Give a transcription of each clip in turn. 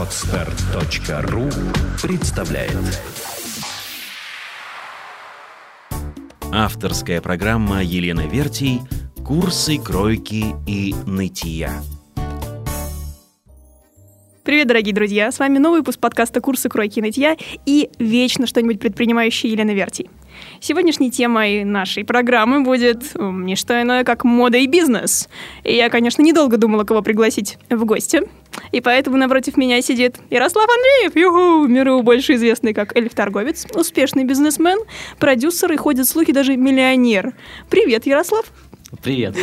Отстар.ру представляет Авторская программа Елены Вертий «Курсы кройки и нытья». Привет, дорогие друзья! С вами новый выпуск подкаста «Курсы кройки и нытья» и вечно что-нибудь предпринимающая Елена Вертий. Сегодняшней темой нашей программы будет не что иное, как мода и бизнес. И я, конечно, недолго думала, кого пригласить в гости. И поэтому напротив меня сидит Ярослав Андреев, юху, миру больше известный как эльф-торговец, успешный бизнесмен, продюсер и ходят слухи даже миллионер. Привет, Ярослав! Привет.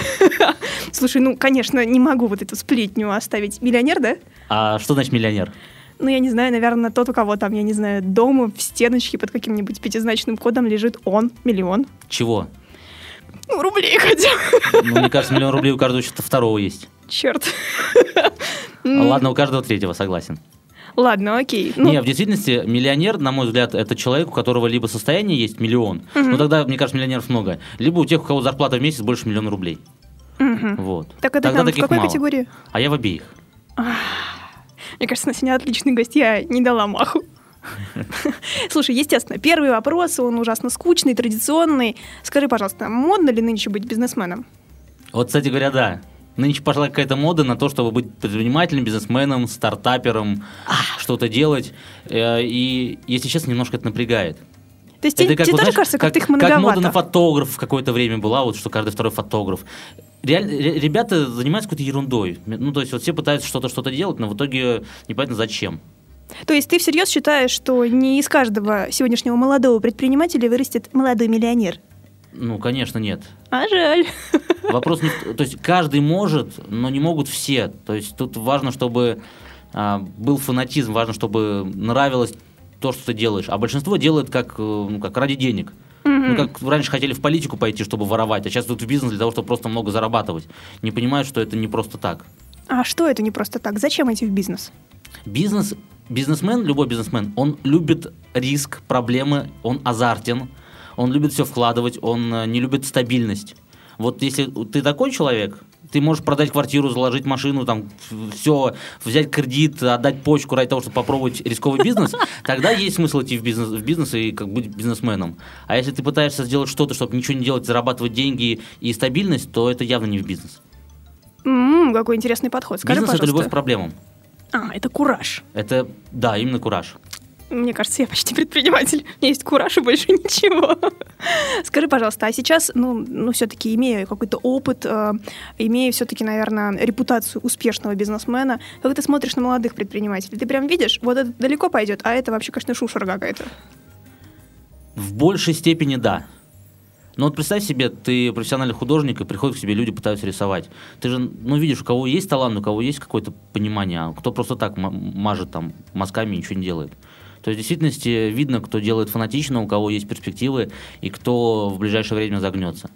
Слушай, ну, конечно, не могу вот эту сплетню оставить. Миллионер, да? А что значит миллионер? Ну, я не знаю, наверное, тот, у кого там, я не знаю, дома в стеночке под каким-нибудь пятизначным кодом лежит он, миллион. Чего? Ну, рублей хотя Ну, мне кажется, миллион рублей у каждого что-то второго есть. Черт. А ладно, у каждого третьего, согласен. Ладно, окей. Ну, Не, в действительности, миллионер, на мой взгляд, это человек, у которого либо состояние есть миллион, ну тогда, мне кажется, миллионеров много, либо у тех, у кого зарплата в месяц больше миллиона рублей. Вот. так это Тогда там в таких какой мало. категории? А я в обеих. Мне кажется, на сегодня отличный гость, я не дала маху. Слушай, естественно, первый вопрос, он ужасно скучный, традиционный. Скажи, пожалуйста, модно ли нынче быть бизнесменом? Вот, кстати говоря, да. Нынче пошла какая-то мода на то, чтобы быть предпринимателем, бизнесменом, стартапером, что-то делать. Э, И, если честно, немножко это напрягает. То есть тебе, как, тебе вот, тоже знаешь, кажется, как, как, их как мода многовато? на фотограф в какое-то время была, вот что каждый второй фотограф. Реаль- ре- ребята занимаются какой-то ерундой. Ну, то есть вот все пытаются что-то что-то делать, но в итоге непонятно зачем. То есть ты всерьез считаешь, что не из каждого сегодняшнего молодого предпринимателя вырастет молодой миллионер? Ну, конечно, нет. А жаль. Вопрос не То есть каждый может, но не могут все. То есть тут важно, чтобы а, был фанатизм, важно, чтобы нравилось то, что ты делаешь. А большинство делает как, э, ну, как ради денег. Ну, как раньше хотели в политику пойти, чтобы воровать, а сейчас тут в бизнес для того, чтобы просто много зарабатывать. Не понимают, что это не просто так. А что это не просто так? Зачем идти в бизнес? Бизнес, бизнесмен, любой бизнесмен, он любит риск, проблемы, он азартен, он любит все вкладывать, он э, не любит стабильность. Вот если ты такой человек, ты можешь продать квартиру, заложить машину, там, все, взять кредит, отдать почку ради того, чтобы попробовать рисковый бизнес, тогда есть смысл идти в бизнес, в бизнес и как быть бизнесменом. А если ты пытаешься сделать что-то, чтобы ничего не делать, зарабатывать деньги и стабильность, то это явно не в бизнес. М, какой интересный подход. Скажи, бизнес это любовь к проблемам. А, это кураж. Это, да, именно кураж. Мне кажется, я почти предприниматель. У меня есть кураж и больше ничего. Скажи, пожалуйста, а сейчас, ну, ну все-таки имея какой-то опыт, э, имея все-таки, наверное, репутацию успешного бизнесмена, как ты смотришь на молодых предпринимателей? Ты прям видишь, вот это далеко пойдет, а это вообще, конечно, шушера какая-то. В большей степени да. Но вот представь себе, ты профессиональный художник, и приходят к тебе люди, пытаются рисовать. Ты же, ну, видишь, у кого есть талант, у кого есть какое-то понимание, а кто просто так мажет там мазками и ничего не делает. То есть, в действительности, видно, кто делает фанатично, у кого есть перспективы, и кто в ближайшее время загнется.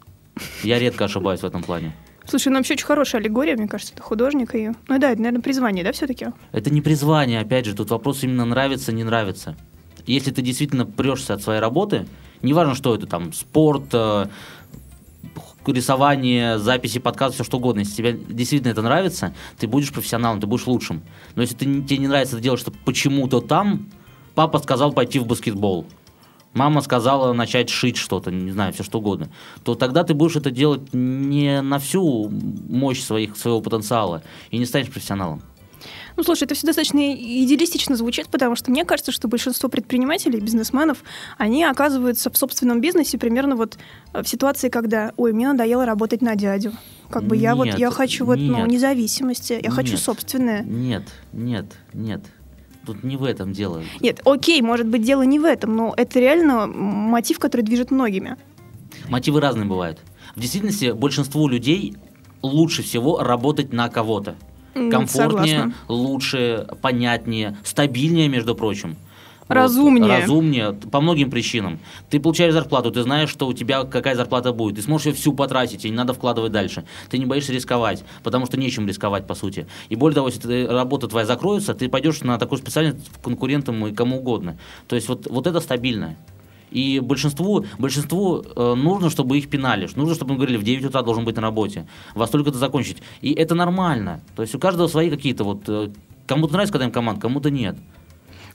Я редко ошибаюсь в этом плане. Слушай, ну вообще очень хорошая аллегория, мне кажется, это художник и... Ну да, это, наверное, призвание, да, все-таки? Это не призвание, опять же, тут вопрос именно нравится, не нравится. Если ты действительно прешься от своей работы, неважно, что это там, спорт, э, рисование, записи, подкаст, все что угодно, если тебе действительно это нравится, ты будешь профессионалом, ты будешь лучшим. Но если ты, тебе не нравится это делать, что почему-то там, папа сказал пойти в баскетбол, мама сказала начать шить что-то, не знаю, все что угодно, то тогда ты будешь это делать не на всю мощь своих, своего потенциала и не станешь профессионалом. Ну, слушай, это все достаточно идеалистично звучит, потому что мне кажется, что большинство предпринимателей, бизнесменов, они оказываются в собственном бизнесе примерно вот э, в ситуации, когда, ой, мне надоело работать на дядю. Как бы я вот, Нет, я хочу вот, ну, нет. независимости, я хочу Нет. собственное. Нет, нет, нет. Тут не в этом дело. Нет, окей, может быть, дело не в этом, но это реально мотив, который движет многими. Мотивы разные бывают. В действительности большинству людей лучше всего работать на кого-то. Комфортнее, согласна. лучше, понятнее, стабильнее, между прочим. Вот. Разумнее. Разумнее, по многим причинам. Ты получаешь зарплату, ты знаешь, что у тебя какая зарплата будет. Ты сможешь ее всю потратить, и не надо вкладывать дальше. Ты не боишься рисковать, потому что нечем рисковать, по сути. И более того, если ты- работа твоя закроется, ты пойдешь на такую специальность к конкурентам и кому угодно. То есть вот, вот это стабильно. И большинству, большинству э, нужно, чтобы их пинали. Нужно, чтобы им говорили, в 9 утра должен быть на работе. Во столько-то закончить. И это нормально. То есть у каждого свои какие-то вот э, Кому-то нравится, когда им команда, кому-то нет.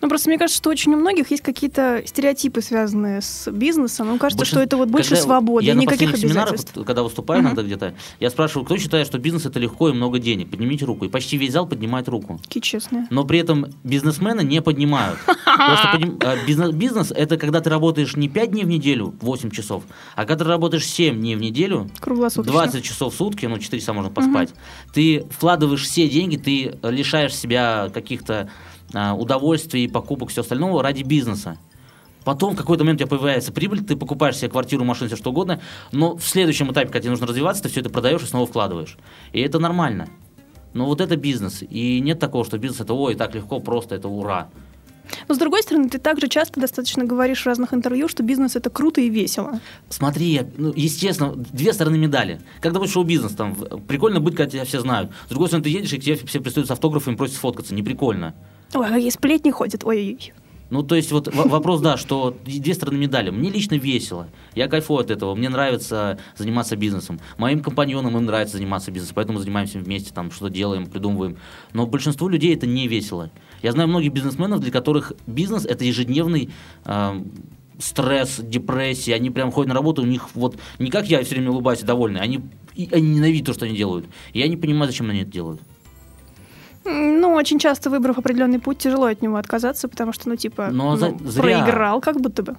Ну, просто мне кажется, что очень у многих есть какие-то стереотипы, связанные с бизнесом. Им кажется, Большин- что это вот больше когда свободы, я на никаких семинарах, обязательств. вот, когда выступаю Мгм. иногда где-то, я спрашиваю, кто считает, что бизнес это легко и много денег? Поднимите руку. И почти весь зал поднимает руку. Какие честные. Но при этом бизнесмены не поднимают. Э, бизнес, это когда ты работаешь не 5 дней в неделю, 8 часов, а когда ты работаешь 7 дней в неделю, Круглосуточно. 20 часов в сутки, ну 4 часа можно поспать, ты вкладываешь все деньги, ты лишаешь себя каких-то а, удовольствий, покупок, все остального ради бизнеса. Потом в какой-то момент у тебя появляется прибыль, ты покупаешь себе квартиру, машину, все что угодно, но в следующем этапе, когда тебе нужно развиваться, ты все это продаешь и снова вкладываешь. И это нормально. Но вот это бизнес. И нет такого, что бизнес это ой, так легко, просто это ура. Но с другой стороны, ты также часто достаточно говоришь в разных интервью, что бизнес это круто и весело. Смотри, ну, естественно, две стороны медали. Когда будет шоу-бизнес, там, прикольно быть, когда тебя все знают. С другой стороны, ты едешь, и к тебе все пристают с автографом и просят сфоткаться. Не прикольно. Ой, какие сплетни ходят. Ой, Ну, то есть, вот вопрос, да, что две стороны медали. Мне лично весело. Я кайфую от этого. Мне нравится заниматься бизнесом. Моим компаньонам им нравится заниматься бизнесом, поэтому занимаемся вместе, там, что-то делаем, придумываем. Но большинству людей это не весело. Я знаю многих бизнесменов, для которых бизнес – это ежедневный э, стресс, депрессия. Они прям ходят на работу, у них вот не как я все время улыбаюсь и довольны, они, и они ненавидят то, что они делают. Я не понимаю, зачем они это делают. Ну, очень часто, выбрав определенный путь, тяжело от него отказаться, потому что, ну, типа, Но ну, за- зря. проиграл, как будто бы.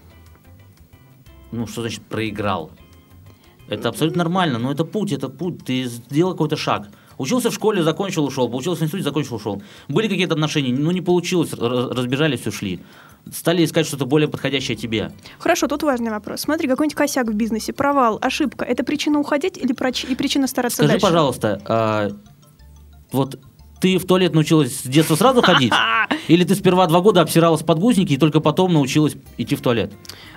Ну, что значит проиграл? Это абсолютно нормально, но это путь, это путь. Ты сделал какой-то шаг. Учился в школе, закончил, ушел. Получился в институте, закончил, ушел. Были какие-то отношения, ну не получилось, разбежались, ушли. Стали искать что-то более подходящее тебе. Хорошо, тут важный вопрос. Смотри, какой-нибудь косяк в бизнесе, провал, ошибка. Это причина уходить или проч- и причина стараться Скажи, дальше? пожалуйста, а, вот ты в туалет научилась с детства сразу ходить? Или ты сперва два года обсиралась подгузники и только потом научилась идти в туалет?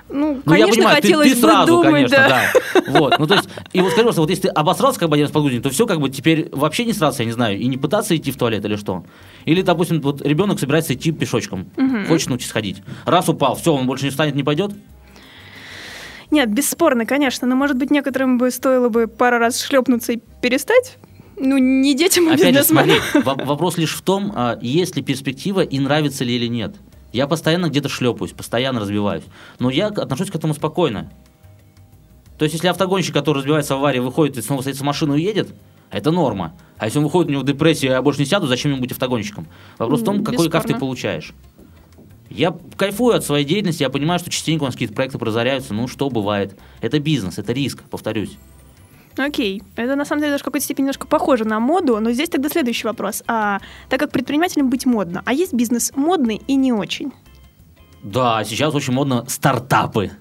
Ну, Ну, я конечно, понимаю, ты, хотелось ты бы сразу, думать, конечно, да. да. Вот, ну то есть, и вот скажи, пожалуйста, вот если ты обосрался как бы один раз подгузник, то все как бы теперь вообще не сраться, я не знаю, и не пытаться идти в туалет или что? Или, допустим, вот ребенок собирается идти пешочком, хочет научиться ходить. Раз упал, все, он больше не встанет, не пойдет? Нет, бесспорно, конечно, но, может быть, некоторым бы стоило бы пару раз шлепнуться и перестать? Ну, не детям, а Опять же, смотри, во- вопрос лишь в том, а, есть ли перспектива и нравится ли или нет. Я постоянно где-то шлепаюсь, постоянно разбиваюсь. Но я отношусь к этому спокойно. То есть, если автогонщик, который разбивается в аварии, выходит и снова садится в машину и едет, это норма. А если он выходит, у него депрессия, я больше не сяду, зачем ему быть автогонщиком? Вопрос в том, какой кайф ты получаешь. Я кайфую от своей деятельности, я понимаю, что частенько у нас какие-то проекты прозаряются, ну что бывает. Это бизнес, это риск, повторюсь. Окей, это на самом деле даже в какой-то степени немножко похоже на моду, но здесь тогда следующий вопрос. А, так как предпринимателям быть модно, а есть бизнес модный и не очень? Да, сейчас очень модно стартапы.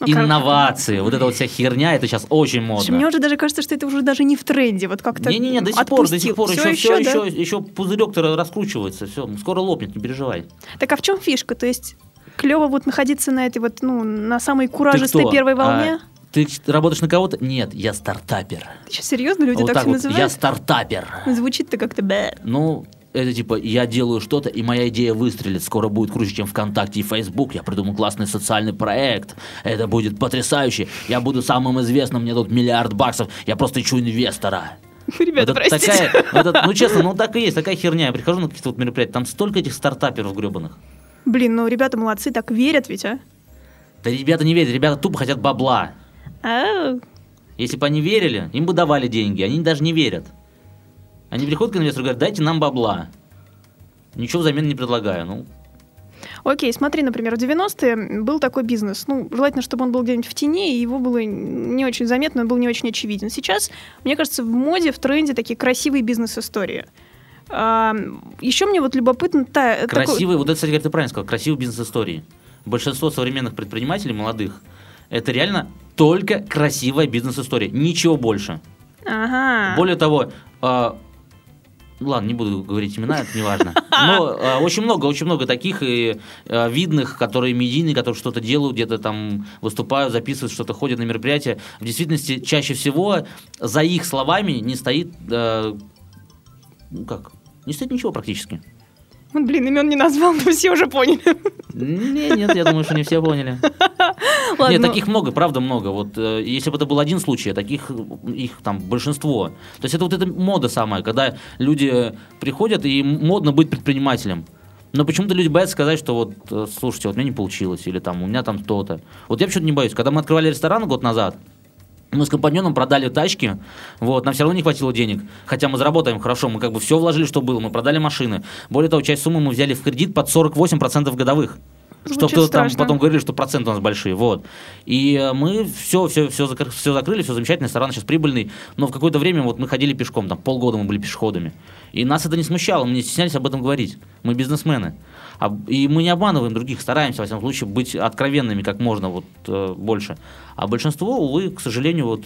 Ну, Инновации, вот эта вот вся херня, это сейчас очень модно. Мне уже даже кажется, что это уже даже не в тренде, вот как-то Не-не-не, до сих пор, до сих отпустил. пор, Всё еще, все, еще, да? еще, еще пузырек-то раскручивается, все, скоро лопнет, не переживай. Так а в чем фишка? То есть клево вот находиться на этой вот, ну, на самой куражистой первой А, волне? Ты работаешь на кого-то? Нет, я стартапер. Ты что, серьезно? Люди вот так, так вот, я называют? стартапер. Звучит-то как-то бэ. Ну, это типа, я делаю что-то, и моя идея выстрелит. Скоро будет круче, чем ВКонтакте и Фейсбук. Я придумал классный социальный проект. Это будет потрясающе. Я буду самым известным, мне тут миллиард баксов. Я просто ищу инвестора. Ребята, Это простите. такая, это- ну честно, ну так и есть, такая херня. Я прихожу на какие-то вот мероприятия, там столько этих стартаперов гребаных. Блин, ну ребята молодцы, так верят ведь, а? Да ребята не верят, ребята тупо хотят бабла. Если бы они верили, им бы давали деньги, они даже не верят. Они приходят к инвестору и говорят, дайте нам бабла. Ничего взамен не предлагаю. Ну, Окей, смотри, например, в 90-е был такой бизнес. Ну, желательно, чтобы он был где-нибудь в тени, и его было не очень заметно, он был не очень очевиден. Сейчас, мне кажется, в моде, в тренде такие красивые бизнес-истории. А, еще мне вот любопытно... Та, такой- красивые, вот это, кстати, говоря, ты правильно сказал, красивые бизнес-истории. Большинство современных предпринимателей, молодых, это реально только красивая бизнес-история, ничего больше. Ага. Более того, ну ладно, не буду говорить имена, это не важно. Но а, очень много, очень много таких и а, видных, которые медийные, которые что-то делают, где-то там выступают, записывают, что-то ходят на мероприятия. В действительности, чаще всего за их словами не стоит, а, ну как, не стоит ничего практически. Вот, блин, имен не назвал, но все уже поняли. Не, нет, я думаю, что не все поняли. Нет, ну, таких много, правда много. Вот э, если бы это был один случай, а таких их там большинство. То есть это вот эта мода самая, когда люди приходят и модно быть предпринимателем. Но почему-то люди боятся сказать, что вот, э, слушайте, вот у меня не получилось, или там у меня там то-то. Вот я почему-то не боюсь. Когда мы открывали ресторан год назад, мы с компаньоном продали тачки, вот, нам все равно не хватило денег, хотя мы заработаем хорошо, мы как бы все вложили, что было, мы продали машины. Более того, часть суммы мы взяли в кредит под 48% годовых. Что кто-то там потом говорили, что проценты у нас большие, вот. И э, мы все, все, все, все закрыли, все замечательно, ресторан сейчас прибыльный, но в какое-то время вот мы ходили пешком, там полгода мы были пешеходами. И нас это не смущало, мы не стеснялись об этом говорить. Мы бизнесмены. А- И мы не обманываем других, стараемся, во всяком случае, быть откровенными как можно вот э, больше. А большинство, увы, к сожалению, вот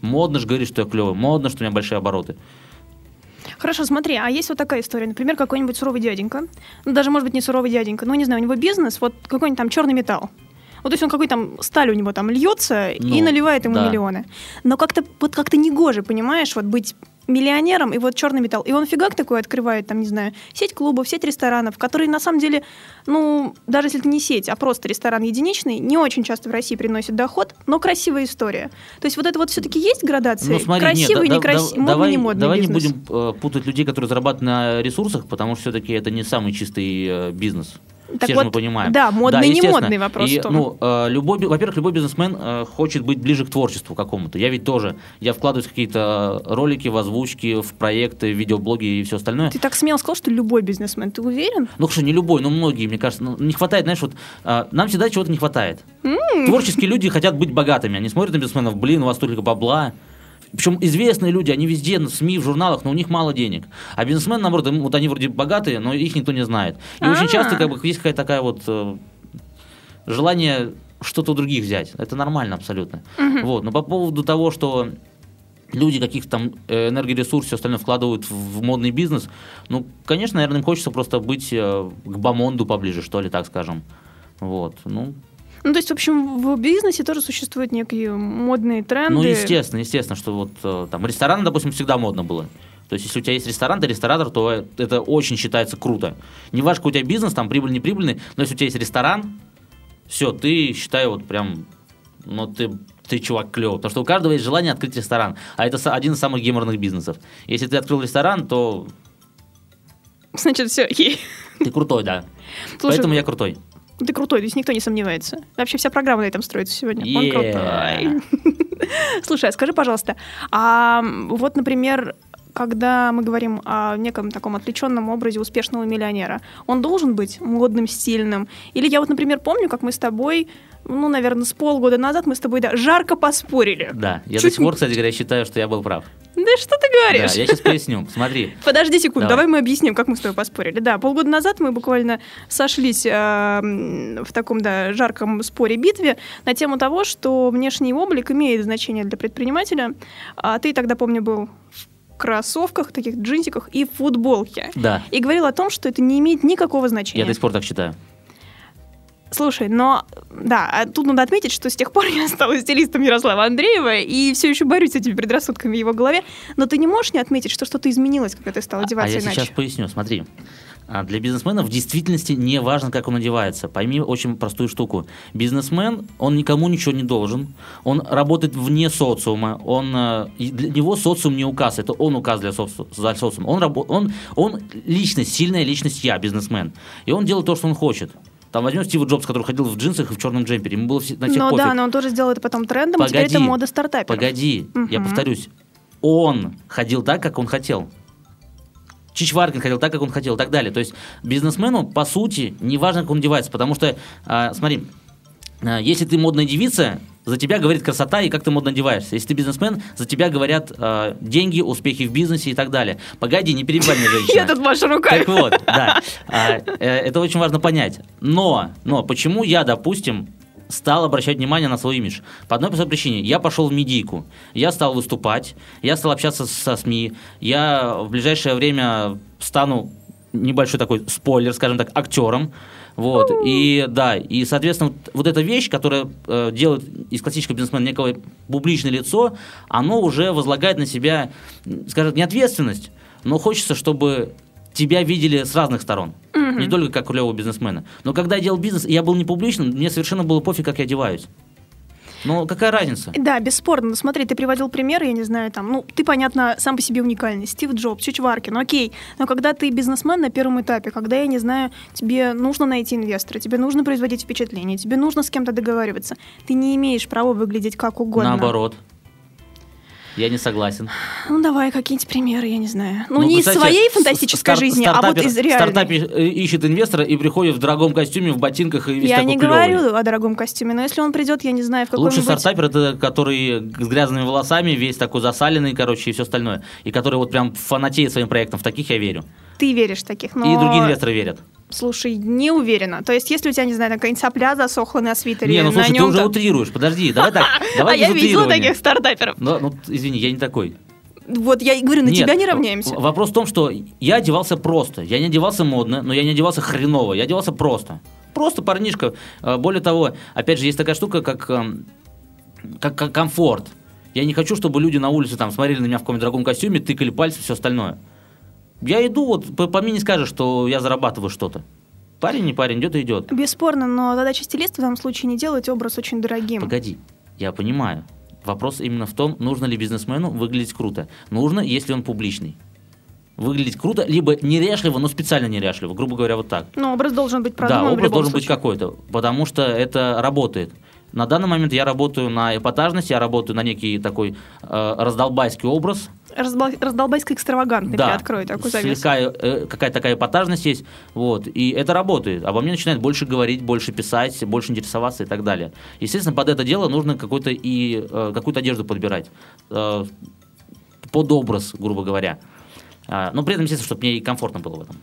модно же говорить, что я клевый, модно, что у меня большие обороты. Хорошо, смотри, а есть вот такая история. Например, какой-нибудь суровый дяденька, ну даже, может быть, не суровый дяденька, но, не знаю, у него бизнес, вот какой-нибудь там черный металл. Вот то есть он какой там сталь у него там льется и Ну, наливает ему да. миллионы. Но как-то вот как-то негоже, понимаешь, вот быть миллионером и вот черный металл. И он фигак такой открывает, там, не знаю, сеть клубов, сеть ресторанов, которые на самом деле, ну, даже если это не сеть, а просто ресторан единичный, не очень часто в России приносит доход, но красивая история. То есть вот это вот все-таки есть градация? Ну, смотри, Красивый, некрасивый, да- модный, давай, не модный давай не бизнес. будем э, путать людей, которые зарабатывают на ресурсах, потому что все-таки это не самый чистый э, бизнес. Так Все же вот, мы понимаем. да, модный и не модный вопрос И, ну, э, любой, во-первых, любой бизнесмен э, хочет быть ближе к творчеству какому-то. Я ведь тоже, я вкладываюсь в какие-то ролики, в озвучки, в проекты, в видеоблоги и все остальное. Ты так смело сказал, что любой бизнесмен. Ты уверен? Ну, хорошо, не любой, но многие, мне кажется, ну, не хватает, знаешь, вот а, нам всегда чего-то не хватает. Творческие люди хотят быть богатыми, они смотрят на бизнесменов, блин, у вас столько бабла. Причем известные люди, они везде, в СМИ, в журналах, но у них мало денег. А бизнесмены, наоборот, вот они вроде богатые, но их никто не знает. И очень А. часто как бы, есть какая-то такая вот э, желание что-то у других взять. Это нормально абсолютно. Вот. Но по поводу того, что люди каких-то там э, энергоресурсов, все остальное вкладывают в, в модный бизнес, ну, конечно, наверное, им хочется просто быть э, к бомонду поближе, что ли, так скажем. Вот, ну, Ну, то есть, в общем, в бизнесе тоже существуют некие модные тренды. ну, естественно, естественно, что вот э, там рестораны, допустим, всегда модно было. То есть, если у тебя есть ресторан, ты ресторатор, то это очень считается круто. Не важно, какой у тебя бизнес, там прибыль, не прибыльный, но если у тебя есть ресторан, все, ты, считай, вот прям, ну, ты, ты чувак клевый. Потому что у каждого есть желание открыть ресторан. А это один из самых геморных бизнесов. Если ты открыл ресторан, то Значит, все, окей. ты крутой, да. Слушай, Поэтому я крутой. Ты крутой, здесь никто не сомневается. Вообще вся программа на этом строится сегодня. Он Yeah. крутой. Слушай, а скажи, пожалуйста, а вот, например, когда мы говорим о неком таком отвлеченном образе успешного миллионера, он должен быть модным, стильным? Или я вот, например, помню, как мы с тобой, ну, наверное, с полгода назад мы с тобой, да, жарко поспорили. Да, я Чуть до сих пор, кстати говоря, считаю, что я был прав. Да что ты Да, говоришь? я сейчас поясню. Смотри. Подожди секунду, Давай. давай. мы объясним, как мы с тобой поспорили. Да, полгода назад мы буквально сошлись э, в таком, да, жарком споре-битве на тему того, что внешний облик имеет значение для предпринимателя. А ты тогда, помню, был кроссовках, таких джинсиках и футболке. Да, И говорил о том, что это не имеет никакого значения. я до сих пор так считаю. Слушай, но да, а тут надо отметить, что с тех пор я стала стилистом Ярослава Андреева и все еще борюсь с этими предрассудками в его голове. Но ты не можешь не отметить, что что-то изменилось, когда ты стал А одеваться я иначе. сейчас поясню, смотри. А Для бизнесмена в действительности не важно, как он одевается. Пойми очень простую штуку. Бизнесмен, он никому ничего не должен. Он работает вне социума. Он, э, для него социум не указ. Это он указ для, соци- за социум. Он, рабо- он, он личность, сильная личность я, бизнесмен. И он делает то, что он хочет. Там возьмем Стива Джобс, который ходил в джинсах и в черном джемпере. Ему было на всех Ну пофиг. да, но он тоже сделал это потом трендом, и теперь Погоди, это мода стартаперов. Погоди, я Мгм. повторюсь. Он ходил так, как он хотел. Чичваркин ходил так, как он хотел, и так далее. То есть бизнесмену, по сути, не важно, как он одевается, потому что, а, смотри, а, если ты модная девица, за тебя говорит красота и как ты модно одеваешься. Если ты бизнесмен, за тебя говорят а, деньги, успехи в бизнесе и так далее. Погоди, не перебивай меня, женщина. Я тут машу руками. Так вот, да. А, э, это очень важно понять. Но, но почему я, допустим, стал обращать внимание на свой имидж? По одной простой причине. Я пошел в медийку, я стал выступать, я стал общаться со СМИ, я в ближайшее время стану небольшой такой спойлер, скажем так, актером. Вот, и да, и, соответственно, вот, эта вещь, которая э, делает из классического бизнесмена некое публичное лицо, оно уже возлагает на себя, скажем, не ответственность, но хочется, чтобы тебя видели с разных сторон. Мгм. Не только как клевого бизнесмена. Но когда я делал бизнес, я был не публичным, мне совершенно было пофиг, как я одеваюсь. Но какая разница? Да, бесспорно. Но смотри, ты приводил примеры, я не знаю, там, ну, ты, понятно, сам по себе уникальный. Стив Джобс, Чичваркин, ну, окей. Но когда ты бизнесмен на первом этапе, когда, я не знаю, тебе нужно найти инвестора, тебе нужно производить впечатление, тебе нужно с кем-то договариваться, ты не имеешь права выглядеть как угодно. Наоборот. Я не согласен. Ну, давай какие-нибудь примеры, я не знаю. Ну, Ну, не из своей фантастической стар- жизни, а вот стартапер- из реальной. Стартап э, ищет инвестора и приходит в дорогом костюме, в ботинках и весь Я такой не клёвый. говорю о дорогом костюме, но если он придет, я не знаю, в Лучший какой-нибудь... стартапер это который с грязными волосами, весь такой засаленный, короче, и все остальное. И который вот прям фанатеет своим проектом. В таких я верю. Ты веришь в таких, но... И другие инвесторы верят. Слушай, не уверена. То есть, если у тебя, не знаю, какая-нибудь сопля засохла на свитере, не, ну на слушай, ты уже утрируешь. Подожди, давай так. Давай а я видела таких стартаперов. Ну, ну, извини, я не такой. Вот я и говорю, на Нет, тебя не равняемся. Вопрос в том, что я одевался просто. Я не одевался модно, но я не одевался хреново. Я одевался просто. Просто парнишка. Э, Более того, опять же, есть такая штука, как, эм, как, как комфорт. Я не хочу, чтобы люди на улице там смотрели на меня в каком-нибудь дорогом костюме, тыкали пальцем, все остальное. Я иду, вот по, по мне не скажешь, что я зарабатываю что-то. Парень не парень, идет и идет. Бесспорно, но задача стилиста в данном случае не делать образ очень дорогим. Погоди, я понимаю. Вопрос именно в том, нужно ли бизнесмену выглядеть круто. Нужно, если он публичный. Выглядеть круто, либо неряшливо, но специально неряшливо, грубо говоря, вот так. Но образ должен быть да, продуман в образ должен быть случае. какой-то, потому что это работает. На данный момент я работаю на эпатажность, я работаю на некий такой э, раздолбайский образ. Раздол- Раздолбайско экстравагантный, да, такую завесу. слегка э, какая-то такая эпатажность есть, вот, и это работает. Обо мне начинают больше говорить, больше писать, больше интересоваться и так далее. Естественно, под это дело нужно какой-то и э, какую-то одежду подбирать э, под образ, грубо говоря. А, но при этом, естественно, чтобы мне и комфортно было в этом.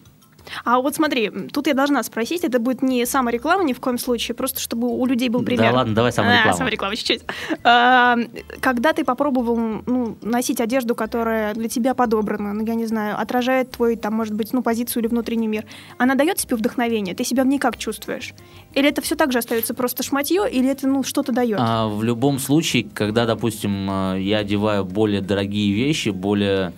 А вот смотри, тут я должна спросить, это будет не самореклама ни в коем случае, просто чтобы у людей был пример. Да ладно, давай саморекламу. А, самореклама чуть-чуть. А, когда ты попробовал ну, носить одежду, которая для тебя подобрана, ну, я не знаю, отражает твой, там, может быть, ну, позицию или внутренний мир, она дает тебе вдохновение? Ты себя в ней как чувствуешь? Или это все так же остается просто шматье, или это, ну, что-то дает? А, в любом случае, когда, допустим, э, я одеваю более дорогие вещи, более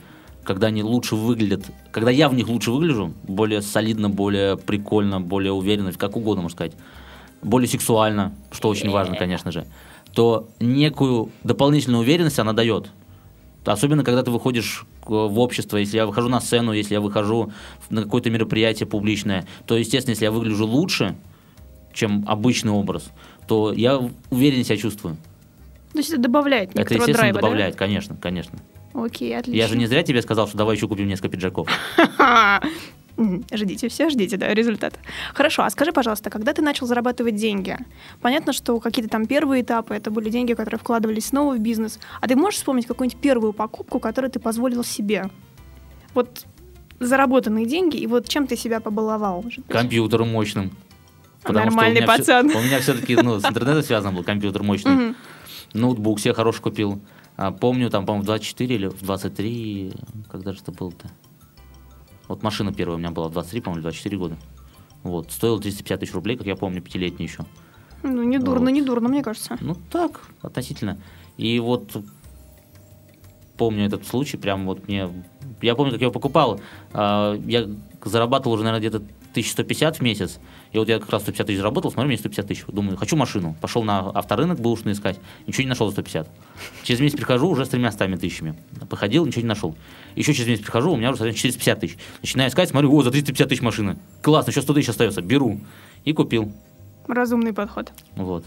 когда они лучше выглядят, когда я в них лучше выгляжу, более солидно, более прикольно, более уверенно, как угодно можно сказать, более сексуально, что очень важно, конечно же, то некую дополнительную уверенность она дает. Особенно, когда ты выходишь в общество, если я выхожу на сцену, если я выхожу на какое-то мероприятие публичное, то, естественно, если я выгляжу лучше, чем обычный образ, то я уверенно себя чувствую. То есть это добавляет Это, некоторого естественно, драйва, да? добавляет, конечно, конечно. Окей, отлично. Я же не зря тебе сказал, что давай еще купим несколько пиджаков. Ждите, все ждите, да, результат. Хорошо, а скажи, пожалуйста, когда ты начал зарабатывать деньги? Понятно, что какие-то там первые этапы, это были деньги, которые вкладывались снова в бизнес. А ты можешь вспомнить какую-нибудь первую покупку, которую ты позволил себе? Вот заработанные деньги, и вот чем ты себя побаловал? Компьютером мощным. Нормальный у меня всё- пацан. у меня все-таки ну, с интернетом связан был компьютер мощный. Ноутбук себе хороший купил. А, помню, там, по-моему, в 24 или в 23, когда же это было-то? Вот машина первая у меня была в 23, по-моему, или 24 года. Вот, стоила 250 тысяч рублей, как я помню, пятилетний еще. Ну, не дурно, Вот. не дурно, мне кажется. Ну так, относительно. И вот помню этот случай, прям вот мне... Я помню, как я его покупал. А, Я зарабатывал уже, наверное, где-то 1150 в месяц. И вот я как раз 150 тысяч заработал, смотрю, мне 150 тысяч. Думаю, хочу машину. Пошел на авторынок бэушный искать. Ничего не нашел за 150. Через месяц прихожу уже с тремя стами тысячами. Походил, ничего не нашел. Еще через месяц прихожу, у меня уже, соответственно, 450 тысяч. Начинаю искать, смотрю, о, за 350 тысяч машина. Классно, еще 100 тысяч остается. Беру. И купил. Разумный подход. Вот.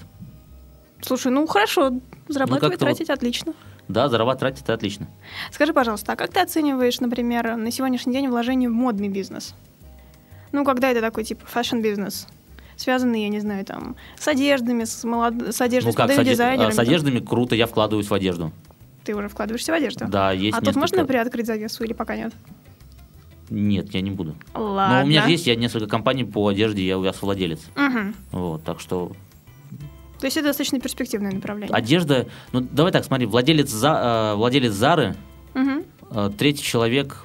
Слушай, ну хорошо, зарабатывать, вот- тратить отлично. Да, зарабатывать тратить это отлично. Скажи, пожалуйста, а как ты оцениваешь, например, на сегодняшний день вложение в модный бизнес? Ну, когда это такой типа fashion-бизнес, связанный, я не знаю, там, с одеждами, с, молод... с одеждой, Ну с как, с, оде- дизайнерами. а, с одеждами круто, я вкладываюсь в одежду. Ты уже вкладываешься в одежду? Да, есть а тут несколько- можно приоткрыть завесу или пока нет? Нет, я не буду. Ладно. Но у меня есть я несколько компаний по одежде, я у вас владелец. Мгм. Вот, так что То есть это достаточно перспективное направление. одежда... Ну, давай так, смотри, владелец, За, э, владелец Зары, Мгм. э, третий человек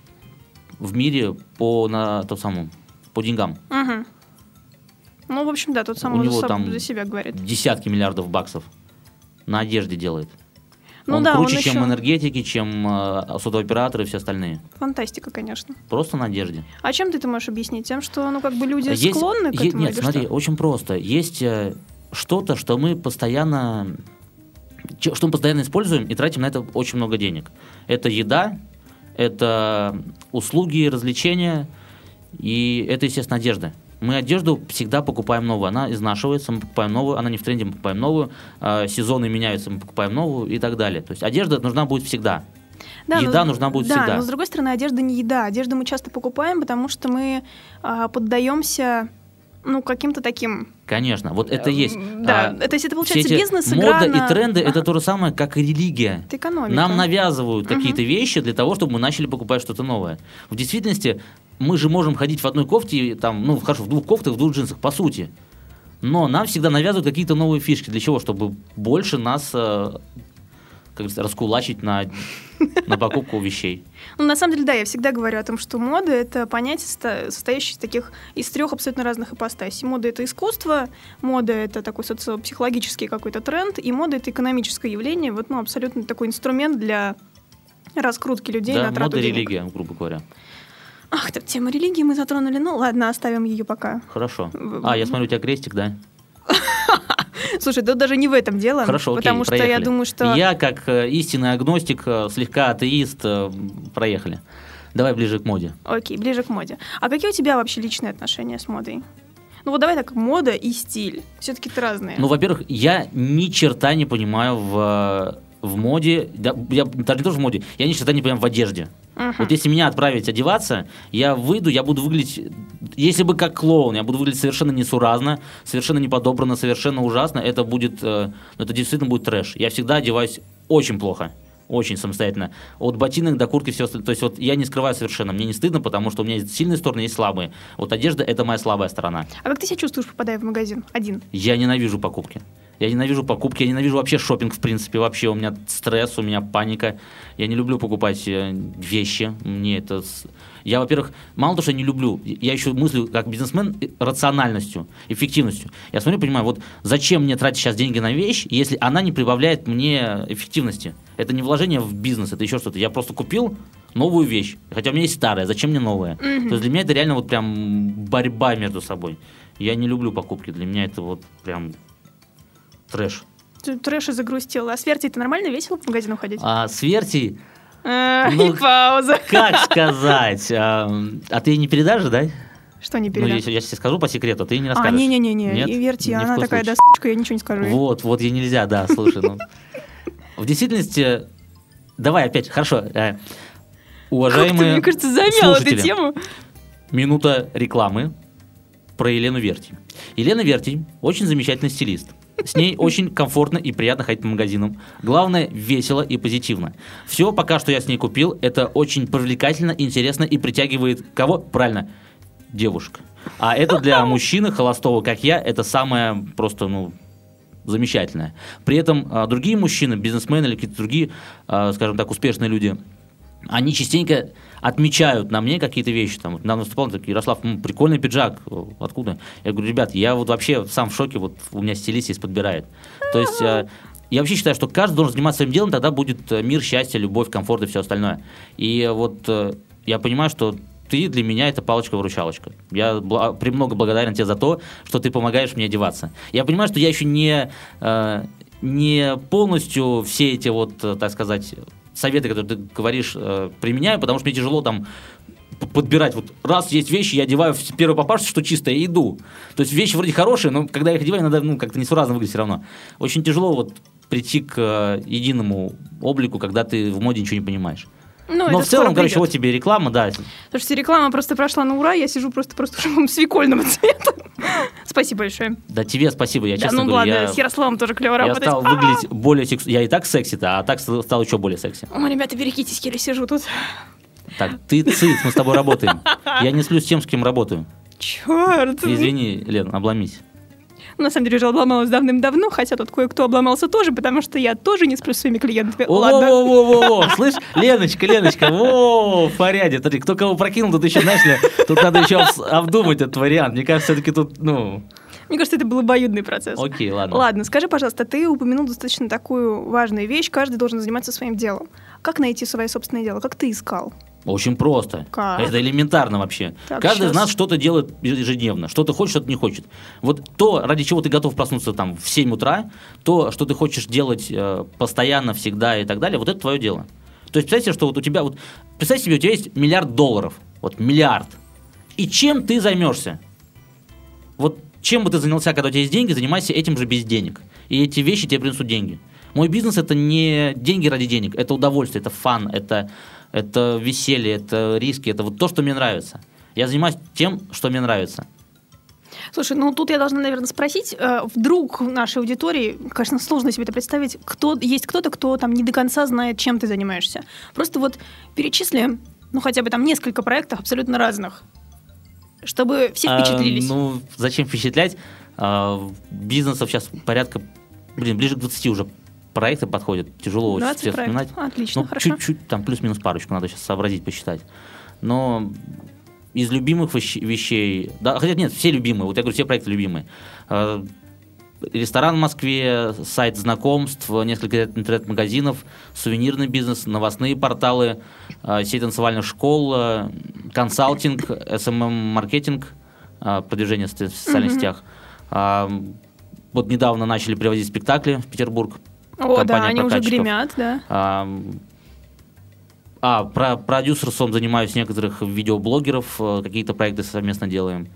в мире по, на, том самому, по деньгам. Мгм. Ну, в общем, да, тут сам У за, него соб- там за себя говорит. Десятки миллиардов баксов на одежде делает. Ну он да, круче, он чем еще- энергетики, чем э, сотооператоры и все остальные. Фантастика, конечно. Просто на одежде. А чем ты это можешь объяснить? Тем, что, ну, как бы люди Есть- склонны к е- этому Нет, или смотри, что? очень просто. Есть э, что-то, что мы постоянно что мы постоянно используем и тратим на это очень много денег. Это еда, это услуги, развлечения и это, естественно, одежда. Мы одежду всегда покупаем новую. Она изнашивается, мы покупаем новую. Она не в тренде, мы покупаем новую. э, сезоны меняются, мы покупаем новую и так далее. То есть одежда нужна будет всегда. Да, еда но- нужна будет да, всегда. но с другой стороны, одежда не еда. Одежду мы часто покупаем, потому что мы а, поддаемся, ну, каким-то таким... Конечно, вот это есть. М, Да, А, это, есть, это все получается эти бизнес, мода игра и на- тренды это то же самое, как и религия. это экономика. Нам навязывают какие-то вещи для того, чтобы мы начали покупать что-то новое. В действительности мы же можем ходить в одной кофте, там, ну, хорошо, в двух кофтах, в двух джинсах, по сути. Но нам всегда навязывают какие-то новые фишки. Для чего? Чтобы больше нас, э, как говорится, раскулачить на, на покупку вещей. Ну, на самом деле, да, я всегда говорю о том, что мода — это понятие, состоящее из таких, из трех абсолютно разных ипостасей. Мода — это искусство, мода — это такой социопсихологический какой-то тренд, и мода — это экономическое явление, вот, ну, абсолютно такой инструмент для раскрутки людей да, на трату мода, денег. религия, грубо говоря. Ах, так тема религии мы затронули. Ну, ладно, оставим ее пока. Хорошо. А, я смотрю, у тебя крестик, да? Слушай, да даже не в этом дело. Хорошо, окей, Потому что я проехали. думаю, что... Я, как э, истинный агностик, э, слегка атеист, э, проехали. Давай ближе к моде. Окей, ближе к моде. А какие у тебя вообще личные отношения с модой? Ну вот давай так, мода и стиль. Все-таки это разные. Ну, во-первых, я ни черта не понимаю в, в моде. Да, я даже не тоже в моде, я ни черта не понимаю в одежде. Мгм. Вот если меня отправить одеваться, я выйду, я буду выглядеть, если бы как клоун, я буду выглядеть совершенно несуразно, совершенно неподобранно, совершенно ужасно. Это будет, э, ну, это действительно будет трэш. Я всегда одеваюсь очень плохо. Очень самостоятельно. От ботинок до куртки все остальное. То есть вот я не скрываю совершенно. Мне не стыдно, потому что у меня есть сильные стороны, есть слабые. Вот одежда это моя слабая сторона. А как ты себя чувствуешь, попадая в магазин? Один. Я ненавижу покупки. Я ненавижу покупки, я ненавижу вообще шопинг в принципе. Вообще у меня стресс, у меня паника. Я не люблю покупать э, вещи. Мне это... Я, во-первых, мало того, что я не люблю, я еще мыслю как бизнесмен рациональностью, эффективностью. Я смотрю, понимаю, вот зачем мне тратить сейчас деньги на вещь, если она не прибавляет мне эффективности. Это не вложение в бизнес, это еще что-то. Я просто купил новую вещь, хотя у меня есть старая, зачем мне новая? То есть для меня это реально вот прям борьба между собой. Я не люблю покупки, для меня это вот прям трэш. Ты Трэш и загрустил. А с Верти это нормально, весело по магазину ходить? А с Верти, А, ну, и пауза. как сказать, а, а ты не передашь, да? Что не Ну, передам? если я тебе скажу по секрету, ты не а, расскажешь. не-не-не, Нет? и Верти, Ни она такая, да, случае. я ничего не скажу. Вот, вот ей нельзя, да, слушай, ну. В действительности, давай опять, хорошо, э, Как ты, уважаемые мне кажется, замял эту тему. минута рекламы про Елену Верти. Елена Верти очень замечательный стилист. С ней очень комфортно и приятно ходить по магазинам. Главное, весело и позитивно. Все пока что я с ней купил, это очень привлекательно, интересно и притягивает кого? Правильно, девушек. А это для мужчины холостого, как я, это самое просто, ну, замечательное. При этом а, другие мужчины, бизнесмены или какие-то другие, а, скажем так, успешные люди, они частенько отмечают на мне какие-то вещи. Там, вот недавно выступал, такой, Ярослав, м, прикольный пиджак. О, Откуда? Я говорю, ребят, я вот вообще сам в шоке, вот у меня стилист есть подбирает. То есть э, я вообще считаю, что каждый должен заниматься своим делом, тогда будет э, мир, счастье, любовь, комфорт и все остальное. И вот э, я понимаю, что ты для меня это палочка-выручалочка. Я бла- премного благодарен тебе за то, что ты помогаешь мне одеваться. Я понимаю, что я еще не, э, не полностью все эти вот, э, так сказать, советы, которые ты говоришь, э, применяю, потому что мне тяжело там подбирать. Вот раз есть вещи, я одеваю в первое попавшееся, что чистое, и иду. То есть вещи вроде хорошие, но когда я их одеваю, надо ну, как-то несуразно выглядеть все равно. Очень тяжело вот прийти к э, единому облику, когда ты в моде ничего не понимаешь. Ну, Но в целом, короче, вот тебе реклама, да. Слушайте, реклама просто прошла на ура, я сижу просто просто свекольного цвета. Спасибо большое. Да тебе спасибо, я Да, честно ну говорю, ладно, я, с Ярославом тоже клево я работать. стал А! выглядеть более секс... Я и так секси-то, а так стал еще более секси. Ой, ребята, берегитесь, еле сижу тут. Так, ты циц, мы с тобой работаем. Я не слюсь с тем, с кем работаю. Черт. Извини, Лен, обломись. На самом деле уже обломалась давным-давно, хотя тут кое-кто обломался тоже, потому что я тоже не сплю с своими клиентами. Ладно. Во-во-во-во, слышь, Леночка, Леночка, во, в порядке. Смотри, кто кого прокинул, тут еще, знаешь ли, тут надо еще обдумать этот вариант. Мне кажется, все-таки тут, ну, Мне кажется, это был обоюдный процесс. окей, ладно. Ладно, скажи, пожалуйста, ты упомянул достаточно такую важную вещь, каждый должен заниматься своим делом. Как найти свое собственное дело? Как ты искал? Очень просто. Как? Это элементарно вообще. Так, Каждый из щас. нас что-то делает ежедневно. Что-то хочет, что-то не хочет. Вот то, ради чего ты готов проснуться там в 7 утра, то, что ты хочешь делать э, постоянно, всегда и так далее, вот это твое дело. То есть представьте, что вот у тебя вот представь себе, у тебя есть миллиард долларов, вот миллиард. И чем ты займешься? Вот чем бы ты занялся, когда у тебя есть деньги, занимайся этим же без денег. И эти вещи тебе принесут деньги. Мой бизнес это не деньги ради денег, это удовольствие, это фан, это, это веселье, это риски, это вот то, что мне нравится. Я занимаюсь тем, что мне нравится. Слушай, ну тут я должна, наверное, спросить, э, вдруг в нашей аудитории, конечно, сложно себе это представить, кто есть кто-то, кто там не до конца знает, чем ты занимаешься. Просто вот перечисли, ну хотя бы там несколько проектов абсолютно разных, чтобы все А, впечатлились. ну, зачем впечатлять? А, бизнесов сейчас порядка, блин, ближе к 20 уже проекты подходят. Тяжело очень 20 все проектов. вспоминать. Отлично, Ну, хорошо. чуть-чуть, там плюс-минус парочку, надо сейчас сообразить, посчитать. Но из любимых вещ- вещей, да, хотя нет, все любимые, вот я говорю, все проекты любимые. Э, Ресторан в Москве, сайт знакомств, несколько интернет-магазинов, сувенирный бизнес, новостные порталы, э, сеть танцевальных школ, э, консалтинг, SMM-маркетинг, э, продвижение в соци- в социальных Мгм. сетях. А, Вот недавно начали привозить спектакли в Петербург. О, да, они уже гремят, да. А, а, про продюсерством занимаюсь некоторых видеоблогеров, э, какие-то проекты совместно делаем.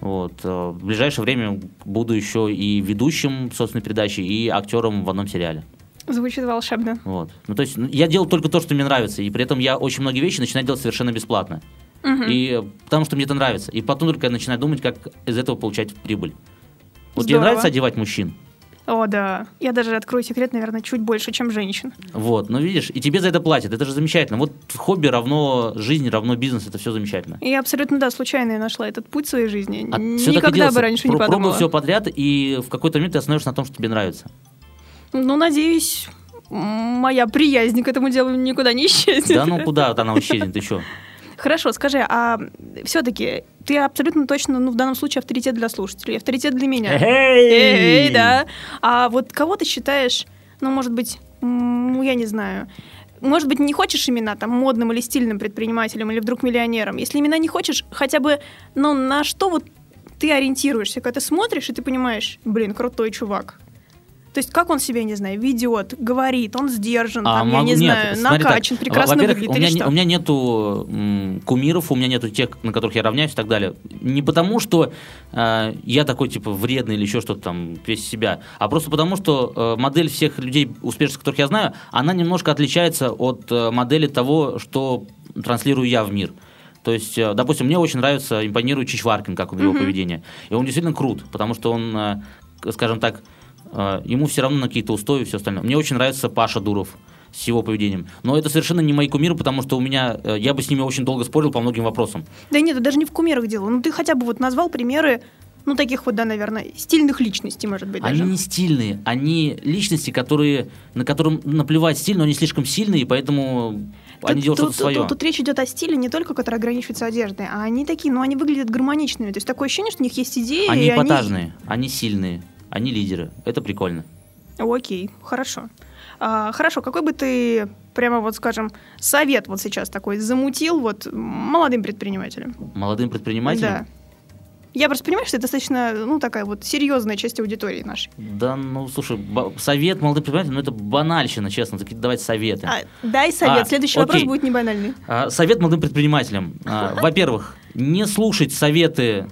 Вот. э, В ближайшее время буду еще и ведущим собственной передачи, и актером в одном сериале. Звучит волшебно. Вот. Ну, то есть ну, я делаю только то, что мне нравится, и при этом я очень многие вещи начинаю делать совершенно бесплатно. Мгм. И э, потому что мне это нравится. И потом только я начинаю думать, как из этого получать прибыль. Вот тебе Здорово. нравится одевать мужчин? О, да. Я даже открою секрет, наверное, чуть больше, чем женщин. Вот, ну видишь, и тебе за это платят, это же замечательно. Вот хобби равно жизнь, равно бизнес, это все замечательно. И я абсолютно, да, случайно я нашла этот путь в своей жизни. А Никогда бы раньше не Про- подумала. Пробуй все подряд, и в какой-то момент ты остановишься на том, что тебе нравится. Ну, надеюсь, моя приязнь к этому делу никуда не исчезнет. Да ну куда она исчезнет еще? Хорошо, скажи, а все-таки ты абсолютно точно, ну, в данном случае авторитет для слушателей, авторитет для меня. Эй, да. А вот кого ты считаешь, ну, может быть, ну, я не знаю, может быть, не хочешь имена там модным или стильным предпринимателем или вдруг миллионером? Если имена не хочешь, хотя бы, ну, на что вот ты ориентируешься, когда ты смотришь, и ты понимаешь, блин, крутой чувак. То есть как он себя, не знаю, ведет, говорит, он сдержан, А, там, могу- я не нет, знаю, смотри так. накачан, прекрасно Во-первых, выглядит у меня, или что? у меня нету м, кумиров, у меня нету тех, на которых я равняюсь и так далее. Не потому, что э, я такой, типа, вредный или еще что-то там, весь себя, а просто потому, что э, модель всех людей успешных, которых я знаю, она немножко отличается от э, модели того, что транслирую я в мир. То есть, э, допустим, мне очень нравится, импонирует Чичваркин, как он его Мгм. поведение. И он действительно крут, потому что он, э, скажем так, ему все равно на какие-то устои и все остальное. Мне очень нравится Паша Дуров с его поведением. Но это совершенно не мои кумиры, потому что у меня, э, я бы с ними очень долго спорил по многим вопросам. Да нет, это даже не в кумирах дело. Ну, ты хотя бы вот назвал примеры, ну, таких вот, да, наверное, стильных личностей, может быть, Они даже. не стильные, они личности, которые, на которым наплевать стиль, но они слишком сильные, и поэтому они Тут- делают тут, что-то свое. Тут, тут речь идет о стиле не только, который ограничивается одеждой, а они такие, ну, они выглядят гармоничными. То есть такое ощущение, что у них есть идеи. Они эпатажные, они сильные, они лидеры. Это прикольно. Окей, хорошо. А, хорошо, какой бы ты, прямо вот скажем, совет вот сейчас такой замутил вот молодым предпринимателям? Молодым предпринимателям. Да. Я просто понимаю, что это достаточно, ну, такая вот серьезная часть аудитории нашей. Да, ну, слушай, совет молодым предпринимателям, ну, это банальщина, честно, такие давать советы. А, дай совет. А, Следующий вопрос окей. будет не банальный. А, Совет молодым предпринимателям. А, Во-первых, не слушать советы...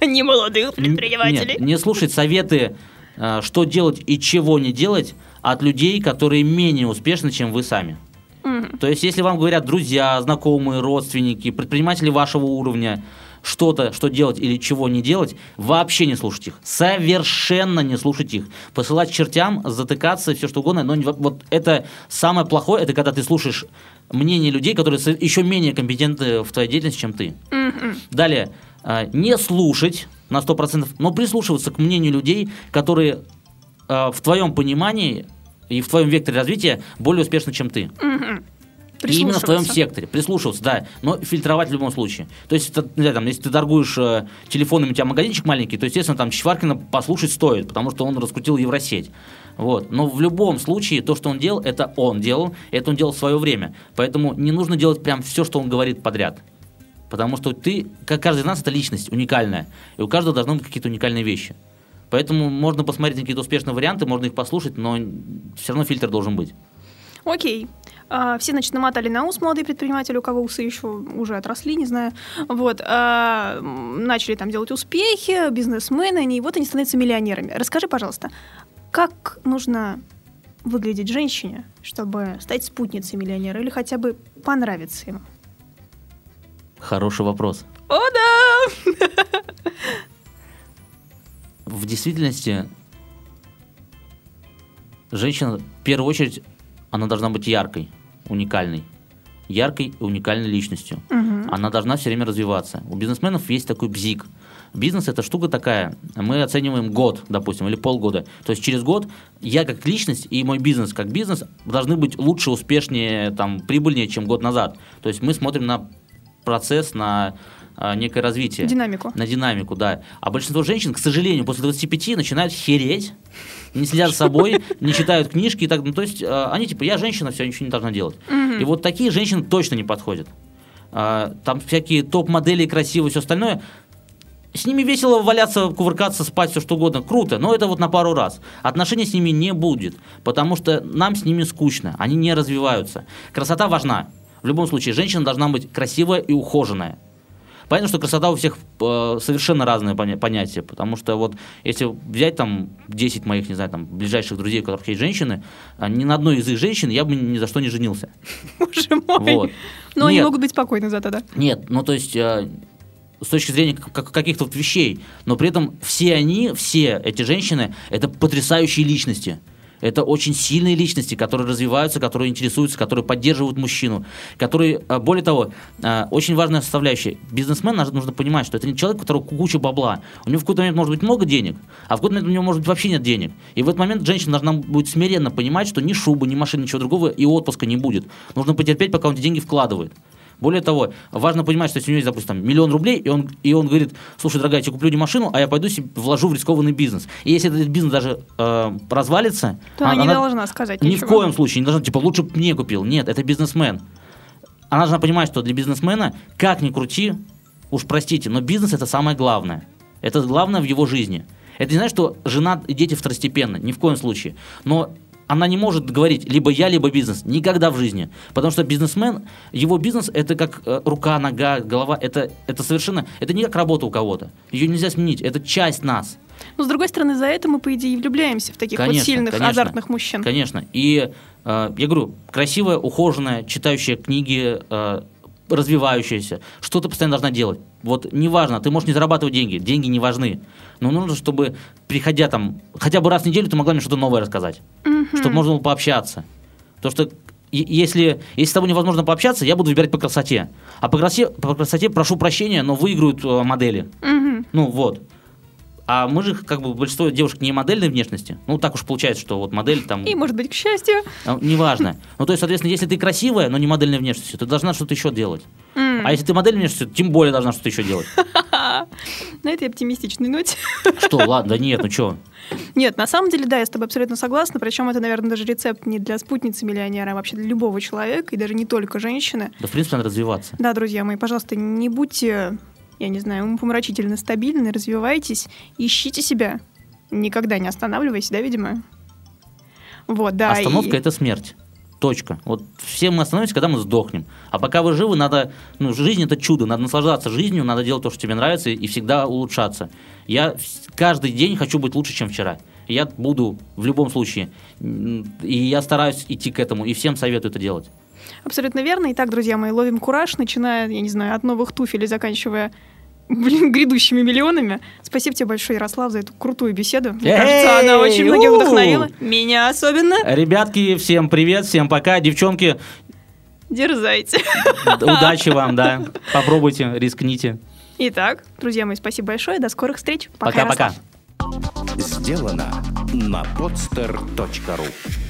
Не молодых предпринимателей. Нет, не слушать советы, а, что делать и чего не делать от людей, которые менее успешны, чем вы сами. То есть, если вам говорят друзья, знакомые, родственники, предприниматели вашего уровня, что-то, что делать или чего не делать, вообще не слушать их. Совершенно не слушать их. Посылать чертям, затыкаться, все что угодно. Но вот это самое плохое, это когда ты слушаешь мнение людей, которые еще менее компетентны в твоей деятельности, чем ты. Мгм. Далее, не слушать на 100%, но прислушиваться к мнению людей, которые э, в твоем понимании и в твоем векторе развития более успешны, чем ты. И именно в твоем секторе. Прислушиваться, да. Но фильтровать в любом случае. То есть, это, знаю, там, если ты торгуешь э, телефонами, у тебя магазинчик маленький, то, естественно, там Чичваркина послушать стоит, потому что он раскрутил Евросеть. Вот. Но в любом случае, то, что он делал, это он делал, это он делал в свое время. Поэтому не нужно делать прям все, что он говорит подряд. Потому что ты, как каждый из нас, это личность уникальная. И у каждого должны быть какие-то уникальные вещи. Поэтому можно посмотреть на какие-то успешные варианты, можно их послушать, но все равно фильтр должен быть. Окей. А, все, значит, намотали на ус молодые предприниматели, у кого усы еще уже отросли, не знаю. Вот. а, начали там делать успехи, бизнесмены, они, и вот они становятся миллионерами. Расскажи, пожалуйста, как нужно выглядеть женщине, чтобы стать спутницей миллионера или хотя бы понравиться ему? Хороший вопрос. О, да! В действительности женщина, в первую очередь, она должна быть яркой, уникальной. Яркой и уникальной личностью. Мгм. Она должна все время развиваться. У бизнесменов есть такой бзик. Бизнес это штука такая. Мы оцениваем год, допустим, или полгода. То есть через год я как личность и мой бизнес как бизнес должны быть лучше, успешнее, там, прибыльнее, чем год назад. То есть мы смотрим на процесс, на а, некое развитие. Динамику. На динамику, да. А большинство женщин, к сожалению, после 25 начинают хереть, не следят за собой, не читают книжки и так. Ну, то есть э, они типа, я женщина, все, ничего не должна делать. И вот такие женщины точно не подходят. А, там всякие топ-модели красивые, все остальное. С ними весело валяться, кувыркаться, спать, все что угодно. Круто, но это вот на пару раз. Отношений с ними не будет, потому что нам с ними скучно, они не развиваются. Красота важна. В любом случае, женщина должна быть красивая и ухоженная. Понятно, что красота у всех э, совершенно разное поня- понятие, потому что вот если взять там 10 моих, не знаю, там ближайших друзей, у которых есть женщины, а, ни на одной из их женщин я бы ни за что не женился. Боже мой. Вот. Но они Нет. могут быть спокойны зато, да. Нет, ну то есть э, с точки зрения как- каких-то вот вещей, но при этом все они, все эти женщины, это потрясающие личности. Это очень сильные личности, которые развиваются, которые интересуются, которые поддерживают мужчину, которые, э, более того, э, очень важная составляющая. Бизнесмен нужно понимать, что это не человек, у которого куча бабла. У него в какой-то момент может быть много денег, а в какой-то момент у него может быть вообще нет денег. И в этот момент женщина должна будет смиренно понимать, что ни шубы, ни машины, ничего другого и отпуска не будет. Нужно потерпеть, пока он эти деньги вкладывает. Более того, важно понимать, что если у него есть, допустим, там, миллион рублей, и он, и он говорит, слушай, дорогая, я тебе куплю не машину, а я пойду себе вложу в рискованный бизнес. И если этот бизнес даже э, развалится, То она, не должна сказать ни ничего. в коем случае не должна, типа, лучше бы мне купил. Нет, это бизнесмен. Она должна понимать, что для бизнесмена, как ни крути, уж простите, но бизнес это самое главное. Это главное в его жизни. Это не значит, что жена и дети второстепенно, ни в коем случае. Но она не может говорить либо я, либо бизнес. Никогда в жизни. Потому что бизнесмен, его бизнес это как э, рука, нога, голова. Это, это совершенно, это не как работа у кого-то. Ее нельзя сменить. Это часть нас. Но с другой стороны, за это мы, по идее, и влюбляемся в таких вот Конечно, сильных, конечно. азартных мужчин. Конечно. И э, я говорю, красивая, ухоженная, читающая книги, э, развивающаяся, что ты постоянно должна делать. Вот неважно, ты можешь не зарабатывать деньги, деньги не важны. Но нужно, чтобы, приходя там, хотя бы раз в неделю, ты могла мне что-то новое рассказать. Чтобы можно было пообщаться. Потому что если, если с тобой невозможно пообщаться, я буду выбирать по красоте. А по красоте, по красоте прошу прощения, но выиграют э, модели. Мгм. Ну вот. А мы же, как бы, большинство девушек не модельной внешности. Ну, так уж получается, что вот модель там... И, может быть, к счастью. а, Неважно. Ну, то есть, соответственно, если ты красивая, но не модельной внешностью, ты должна что-то еще делать. М. А если ты модельной внешностью, тем более должна что-то еще делать. На этой оптимистичной ноте. Что, ладно, да нет, ну что? Нет, на самом деле, да, я с тобой абсолютно согласна. Причем это, наверное, даже рецепт не для спутницы миллионера, а вообще для любого человека, и даже не только женщины. Да, в принципе, надо развиваться. Да, друзья мои, пожалуйста, не будьте, я не знаю, умопомрачительно стабильны, развивайтесь, ищите себя. Никогда не останавливайтесь, да, видимо? Вот, да. и- Остановка это смерть. Точка. Вот все мы остановимся, когда мы сдохнем. А пока вы живы, надо. Ну, жизнь это чудо. Надо наслаждаться жизнью, надо делать то, что тебе нравится, и всегда улучшаться. Я каждый день хочу быть лучше, чем вчера. И Я буду в любом случае. И я стараюсь идти к этому, и всем советую это делать. Абсолютно верно. Итак, друзья мои, ловим кураж, начиная, я не знаю, от новых туфель и заканчивая блин, грядущими миллионами. Спасибо тебе большое, Ярослав, за эту крутую беседу. Мне Эй, кажется, она очень многих вдохновила. Меня особенно. Ребятки, всем привет, всем пока. Девчонки, Дерзайте. Удачи вам, да. Попробуйте, рискните. Итак, друзья мои, спасибо большое. До скорых встреч. Пока-пока. Сделано на podster.ru